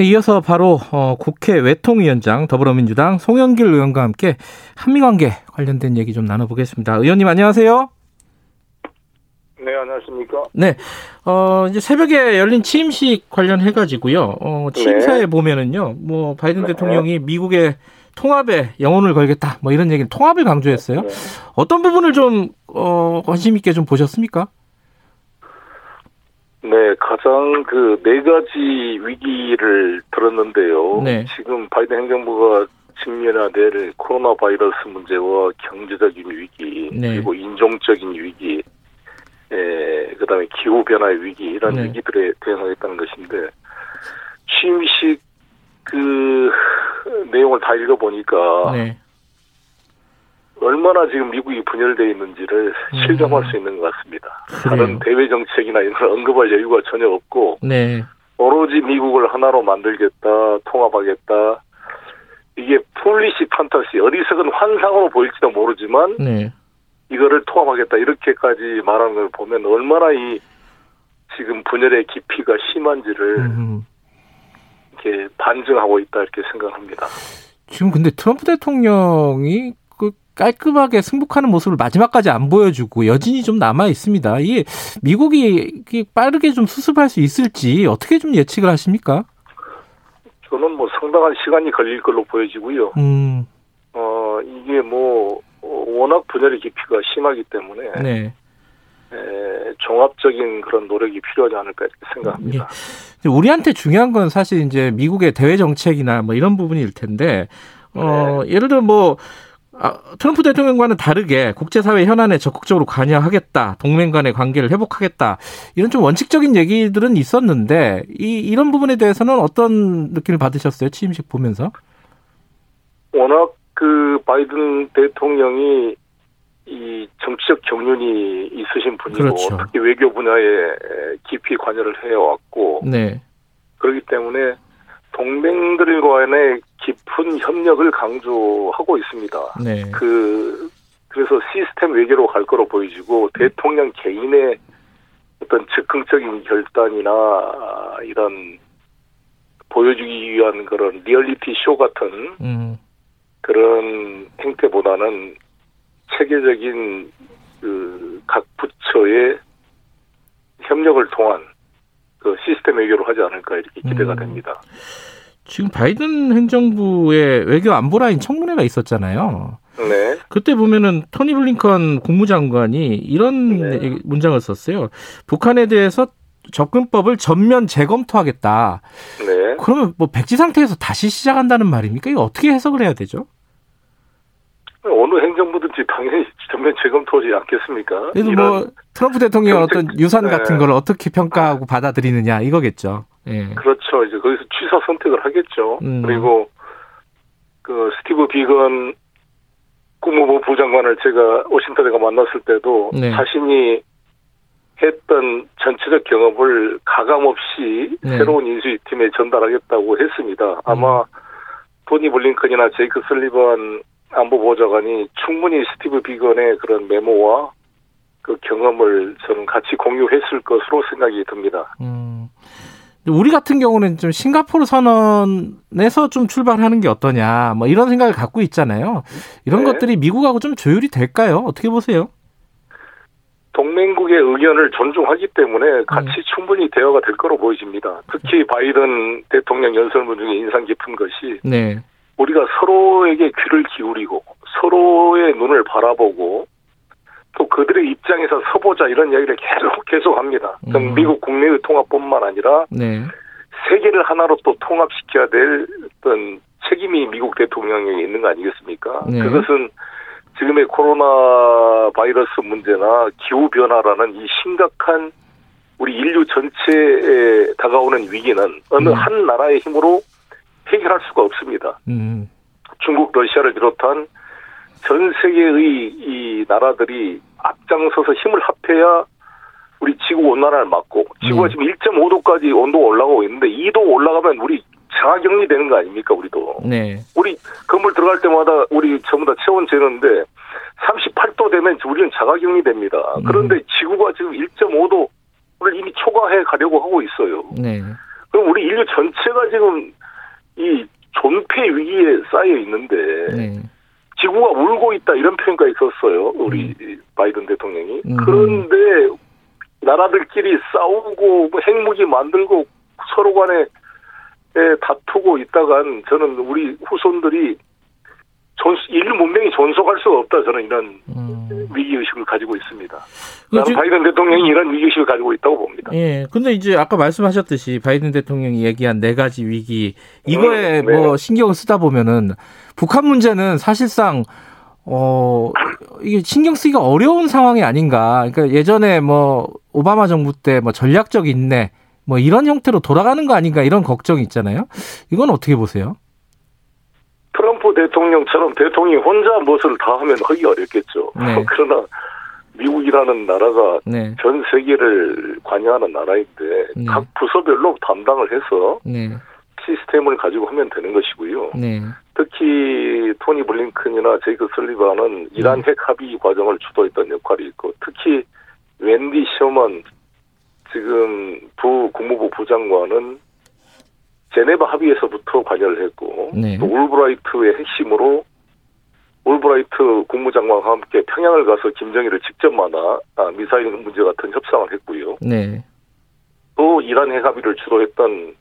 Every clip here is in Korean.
네, 이어서 바로 어, 국회 외통위원장 더불어민주당 송영길 의원과 함께 한미 관계 관련된 얘기 좀 나눠보겠습니다. 의원님 안녕하세요. 네, 안녕하십니까? 네, 어, 이제 새벽에 열린 취임식 관련해가지고요. 어, 취임사에 네. 보면은요, 뭐, 바이든 네. 대통령이 미국의 통합에 영혼을 걸겠다, 뭐 이런 얘기는 통합을 강조했어요. 네. 어떤 부분을 좀, 어, 관심있게 좀 보셨습니까? 네, 가장 그 네 가지 위기를 들었는데요. 네. 지금 바이든 행정부가 직면해야 될 코로나 바이러스 문제와 경제적인 위기, 네. 그리고 인종적인 위기, 예, 그 다음에 기후 변화의 위기, 이런 네. 위기들에 대응하겠다는 것인데, 취임식 그 내용을 다 읽어보니까, 네. 얼마나 지금 미국이 분열되어 있는지를 음. 실감할 수 있는 것 같습니다. 그래요. 다른 대외 정책이나 이런 걸 언급할 여유가 전혀 없고, 네. 오로지 미국을 하나로 만들겠다, 통합하겠다, 이게 foolish fantasy, 어리석은 환상으로 보일지도 모르지만, 네. 이거를 통합하겠다 이렇게까지 말하는 걸 보면 얼마나 이 지금 분열의 깊이가 심한지를 음. 이렇게 반증하고 있다 이렇게 생각합니다. 지금 근데 트럼프 대통령이 그 깔끔하게 승복하는 모습을 마지막까지 안 보여주고 여진이 좀 남아 있습니다. 이게 미국이 빠르게 좀 수습할 수 있을지 어떻게 좀 예측을 하십니까? 저는 뭐 상당한 시간이 걸릴 걸로 보여지고요. 음. 어 이게 뭐 워낙 분열의 깊이가 심하기 때문에 네. 에, 종합적인 그런 노력이 필요하지 않을까 이렇게 생각합니다. 예. 우리한테 중요한 건 사실 이제 미국의 대외 정책이나 뭐 이런 부분일 텐데 어, 네. 예를 들어 뭐 아, 트럼프 대통령과는 다르게 국제사회 현안에 적극적으로 관여하겠다, 동맹 간의 관계를 회복하겠다, 이런 좀 원칙적인 얘기들은 있었는데, 이, 이런 부분에 대해서는 어떤 느낌을 받으셨어요? 취임식 보면서? 워낙 그 바이든 대통령이 이 정치적 경륜이 있으신 분이고 그렇죠. 특히 외교 분야에 깊이 관여를 해왔고 네. 그렇기 때문에 동맹들과의 깊은 협력을 강조하고 있습니다. 네. 그 그래서 시스템 외교로 갈 거로 보여지고 대통령 개인의 어떤 즉흥적인 결단이나 이런 보여주기 위한 그런 리얼리티 쇼 같은 음. 그런 행태보다는 체계적인 그 각 부처의 협력을 통한 그 시스템 외교를 하지 않을까 이렇게 기대가 음. 됩니다. 지금 바이든 행정부의 외교 안보라인 청문회가 있었잖아요. 네. 그때 보면은 토니 블링컨 국무장관이 이런 네. 문장을 썼어요. 북한에 대해서 접근법을 전면 재검토하겠다. 네. 그러면 뭐 백지 상태에서 다시 시작한다는 말입니까? 이거 어떻게 해석을 해야 되죠? 어느 행정부든지 당연히 전면 재검토하지 않겠습니까? 그래도 뭐 트럼프 대통령 의 어떤 유산 네. 같은 걸 어떻게 평가하고 받아들이느냐 이거겠죠. 예. 그렇죠. 이제 거기서 취사 선택을 하겠죠. 음. 그리고 그 스티브 비건 국무부 부장관을 제가 워싱턴에 가 만났을 때도 네. 자신이 했던 전체적 경험을 가감 없이 네. 새로운 인수위 팀에 전달하겠다고 했습니다. 아마 음. 토니 블링컨이나 제이크 슬리번 안보보좌관이 충분히 스티브 비건의 그런 메모와 그 경험을 저는 같이 공유했을 것으로 생각이 듭니다. 음. 우리 같은 경우는 좀 싱가포르 선언에서 좀 출발하는 게 어떠냐, 뭐 이런 생각을 갖고 있잖아요. 이런 네. 것들이 미국하고 좀 조율이 될까요? 어떻게 보세요? 동맹국의 의견을 존중하기 때문에 같이 음. 충분히 대화가 될 거로 보여집니다. 특히 바이든 대통령 연설문 중에 인상 깊은 것이 네. 우리가 서로에게 귀를 기울이고 서로의 눈을 바라보고 또 그들의 입장에서 서보자 이런 이야기를 계속 계속 합니다. 음. 미국 국내의 통합뿐만 아니라 네. 세계를 하나로 또 통합시켜야 될 어떤 책임이 미국 대통령에게 있는 거 아니겠습니까? 네. 그것은 지금의 코로나 바이러스 문제나 기후 변화라는 이 심각한 우리 인류 전체에 다가오는 위기는 어느 음. 한 나라의 힘으로 해결할 수가 없습니다. 음. 중국, 러시아를 비롯한 전 세계의 이 나라들이 앞장서서 힘을 합해야 우리 지구 온난화를 막고 지구가 음. 지금 1.5도까지 온도가 올라가고 있는데 2도 올라가면 우리 자가격리 되는 거 아닙니까 우리도 네. 우리 건물 들어갈 때마다 우리 전부 다 체온 재는데 38도 되면 우리는 자가격리 됩니다 음. 그런데 지구가 지금 1.5도를 이미 초과해 가려고 하고 있어요 네. 그럼 우리 인류 전체가 지금 이 존폐 위기에 쌓여 있는데 네. 지구가 울고 있다 이런 표현까지 썼어요. 우리 음. 바이든 대통령이. 음. 그런데 나라들끼리 싸우고 뭐 핵무기 만들고 서로 간에 다투고 있다간 저는 우리 후손들이 존, 인류 문명이 존속할 수가 없다. 저는 이런 음. 위기의식을 가지고 있습니다. 나는 바이든 대통령이 이런 위기의식을 가지고 있다고 봅니다. 예. 근데 이제 아까 말씀하셨듯이 바이든 대통령이 얘기한 네 가지 위기, 이거에 음, 네. 뭐 신경을 쓰다 보면은 북한 문제는 사실상 어, 이게 신경 쓰기가 어려운 상황이 아닌가. 그러니까 예전에 뭐 오바마 정부 때 뭐 전략적 인내 뭐 이런 형태로 돌아가는 거 아닌가 이런 걱정이 있잖아요. 이건 어떻게 보세요? 트럼프 대통령처럼 대통령이 혼자 무엇을 다 하면 하기 어렵겠죠. 네. 그러나 미국이라는 나라가 네. 전 세계를 관여하는 나라인데 네. 각 부서별로 담당을 해서 네. 시스템을 가지고 하면 되는 것이고요. 네. 특히 토니 블링컨이나 제이크 설리반은 이란 네. 핵 합의 과정을 주도했던 역할이 있고 특히 웬디 셔먼 지금 부 국무부 부장관은 제네바 합의에서부터 관여를 했고 네. 또 울브라이트의 핵심으로 울브라이트 국무장관과 함께 평양을 가서 김정일을 직접 만나 아, 미사일 문제 같은 협상을 했고요. 네. 또 이란 핵 합의를 주도했던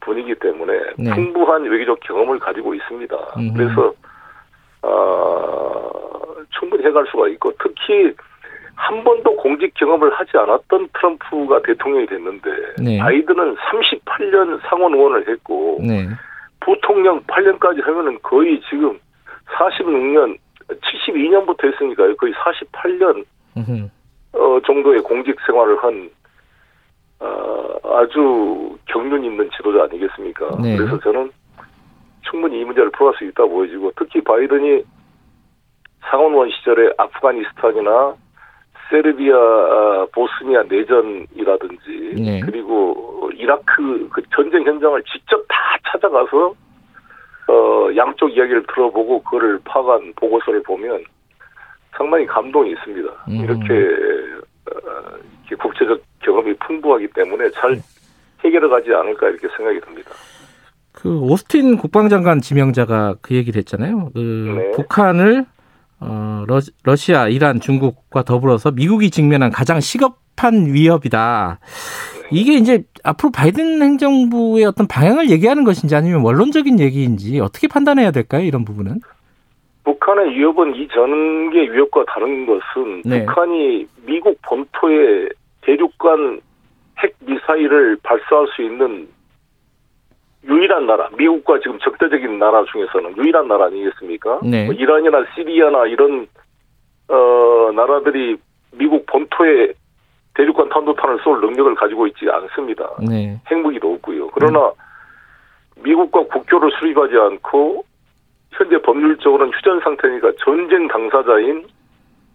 분이기 때문에 네. 풍부한 외교적 경험을 가지고 있습니다. 음흠. 그래서 어, 충분히 해갈 수가 있고 특히 한 번도 공직 경험을 하지 않았던 트럼프가 대통령이 됐는데 네. 바이든은 38년 상원 의원을 했고 네. 부통령 8년까지 하면은 거의 지금 46년 72년부터 했으니까요. 거의 48년 어, 정도의 공직 생활을 한 어, 아주 경륜 있는 지도자 아니겠습니까? 네. 그래서 저는 충분히 이 문제를 풀어갈 수 있다 보여지고 특히 바이든이 상원의원 시절에 아프가니스탄이나 세르비아, 아, 보스니아 내전이라든지 네. 그리고 이라크 그 전쟁 현장을 직접 다 찾아가서 어 양쪽 이야기를 들어보고 그거를 파악한 보고서를 보면 상당히 감동이 있습니다. 음. 이렇게, 어, 이렇게 국제적 경험이 풍부하기 때문에 잘 해결해 가지 않을까 이렇게 생각이 듭니다. 그 오스틴 국방장관 지명자가 그 얘기를 했잖아요. 그 네. 북한을 어, 러, 시아 이란, 중국과 더불어서 미국이 직면한 가장 시급한 위협이다. 이게 이제 앞으로 바이든 행정부의 어떤 방향을 얘기하는 것인지 아니면 원론적인 얘기인지 어떻게 판단해야 될까요? 이런 부분은? 북한의 위협은 이 전개 위협과 다른 것은 네. 북한이 미국 본토에 대륙간 핵 미사일을 발사할 수 있는 유일한 나라, 미국과 지금 적대적인 나라 중에서는 유일한 나라 아니겠습니까? 네. 뭐 이란이나 시리아나 이런 어 나라들이 미국 본토에 대륙간 탄도탄을 쏠 능력을 가지고 있지 않습니다. 네. 핵무기도 없고요. 그러나 음. 미국과 국교를 수립하지 않고 현재 법률적으로는 휴전 상태니까 전쟁 당사자인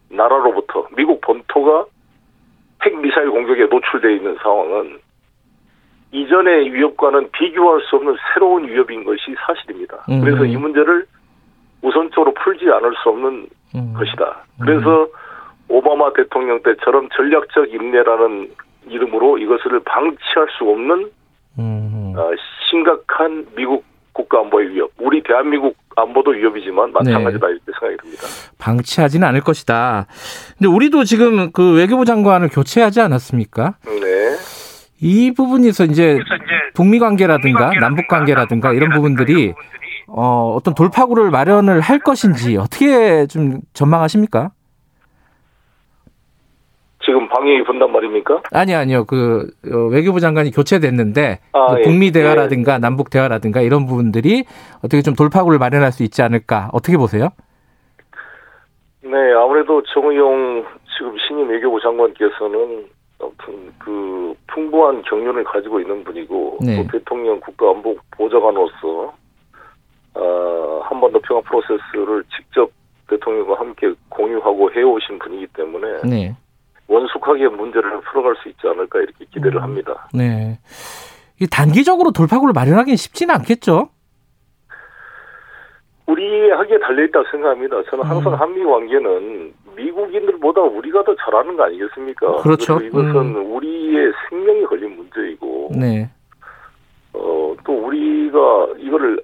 나라로부터 미국 본토가 핵 미사일 공격에 노출되어 있는 상황은 이전의 위협과는 비교할 수 없는 새로운 위협인 것이 사실입니다. 음. 그래서 이 문제를 우선적으로 풀지 않을 수 없는 음. 것이다. 그래서 음. 오바마 대통령 때처럼 전략적 인내라는 이름으로 이것을 방치할 수 없는 음. 어, 심각한 미국 국가 안보의 위협. 우리 대한민국 안보도 위협이지만 마찬가지다 네. 이렇게 생각이 듭니다. 방치하지는 않을 것이다. 근데 우리도 지금 그 외교부 장관을 교체하지 않았습니까? 네. 이 부분에서 이제 북미 관계라든가 남북 관계라든가 이런 부분들이 어, 어떤 돌파구를 마련을 할 것인지 어떻게 좀 전망하십니까? 지금 방위이 분단 말입니까? 아니 아니요. 그 어, 외교부 장관이 교체됐는데 아, 그 북미 대화라든가 예. 남북 대화라든가 이런 부분들이 어떻게 좀 돌파구를 마련할 수 있지 않을까? 어떻게 보세요? 네, 아무래도 정의용 지금 신임 외교부 장관께서는 아무튼 그 풍부한 경륜을 가지고 있는 분이고 네. 또 대통령 국가안보 보좌관으로서 어, 한반도 평화 프로세스를 직접 대통령과 함께 공유하고 해오신 분이기 때문에 네. 원숙하게 문제를 풀어갈 수 있지 않을까 이렇게 기대를 음. 합니다. 네. 이 단기적으로 돌파구를 마련하기는 쉽지는 않겠죠? 우리 하기에 달려있다고 생각합니다. 저는 항상 음. 한미 관계는 미국인들보다 우리가 더 잘하는 거 아니겠습니까? 그렇죠. 이것은 음. 우리의 생명이 걸린 문제이고, 네. 어, 또 우리가 이거를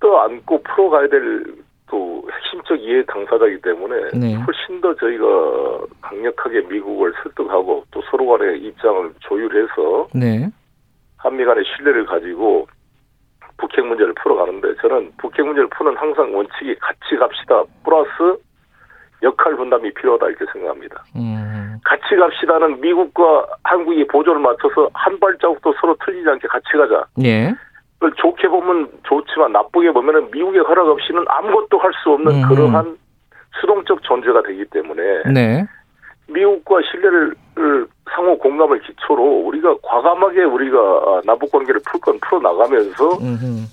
떠안고 풀어가야 될 또 핵심적 이해 당사자이기 때문에 네. 훨씬 더 저희가 강력하게 미국을 설득하고 또 서로 간의 입장을 조율해서 네. 한미 간의 신뢰를 가지고 북핵 문제를 풀어가는데 저는 북핵 문제를 푸는 항상 원칙이 같이 갑시다 플러스 역할 분담이 필요하다 이렇게 생각합니다. 음. 같이 갑시다는 미국과 한국이 보조를 맞춰서 한 발자국도 서로 틀리지 않게 같이 가자. 예. 그걸 좋게 보면 좋지만 나쁘게 보면은 미국의 허락 없이는 아무것도 할 수 없는 음. 그러한 수동적 존재가 되기 때문에 네. 미국과 신뢰를 상호 공감을 기초로 우리가 과감하게 우리가 남북 관계를 풀 건 풀어 나가면서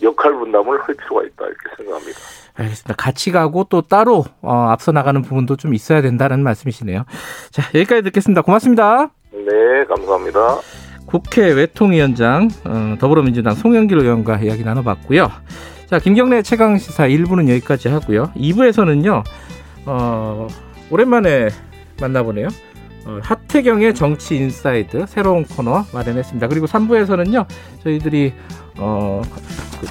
역할 분담을 할 필요가 있다 이렇게 생각합니다. 알겠습니다. 같이 가고 또 따로 어, 앞서 나가는 부분도 좀 있어야 된다는 말씀이시네요. 자 여기까지 듣겠습니다. 고맙습니다. 네, 감사합니다. 국회 외통위원장 어, 더불어민주당 송영길 의원과 이야기 나눠봤고요. 자 김경래 최강 시사 1부는 여기까지 하고요. 2부에서는요. 어, 오랜만에 만나보네요. 어, 하태경의 정치 인사이드 새로운 코너 마련했습니다. 그리고 3부에서는요. 저희들이 어, 그,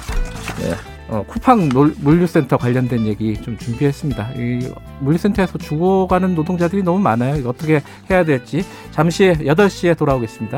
네, 어, 쿠팡 물류센터 관련된 얘기 좀 준비했습니다. 이 물류센터에서 죽어가는 노동자들이 너무 많아요. 어떻게 해야 될지 잠시 8시에 돌아오겠습니다.